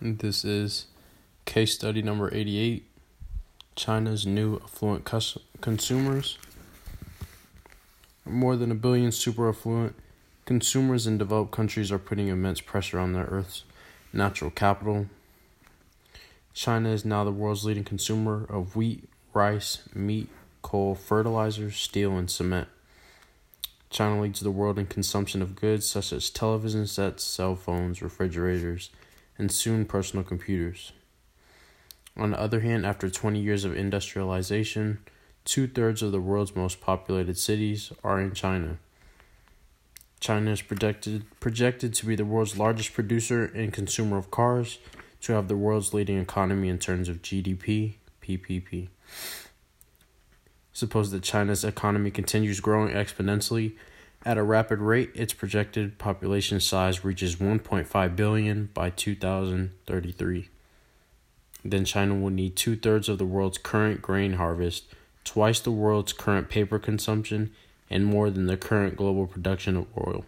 This is case study number 88 China's new affluent cus- consumers. More than a billion super affluent consumers in developed countries are putting immense pressure on their Earth's natural capital. China is now the world's leading consumer of wheat, rice, meat, coal, fertilizers, steel, and cement. China leads the world in consumption of goods such as television sets, cell phones, refrigerators, and soon personal computers. On the other hand, after 20 years of industrialization, two thirds of the world's most populated cities are in China. China is projected, projected to be the world's largest producer and consumer of cars, to have the world's leading economy in terms of GDP, PPP. Suppose that China's economy continues growing exponentially at a rapid rate, its projected population size reaches 1.5 billion by 2033. Then China will need two thirds of the world's current grain harvest, twice the world's current paper consumption, and more than the current global production of oil.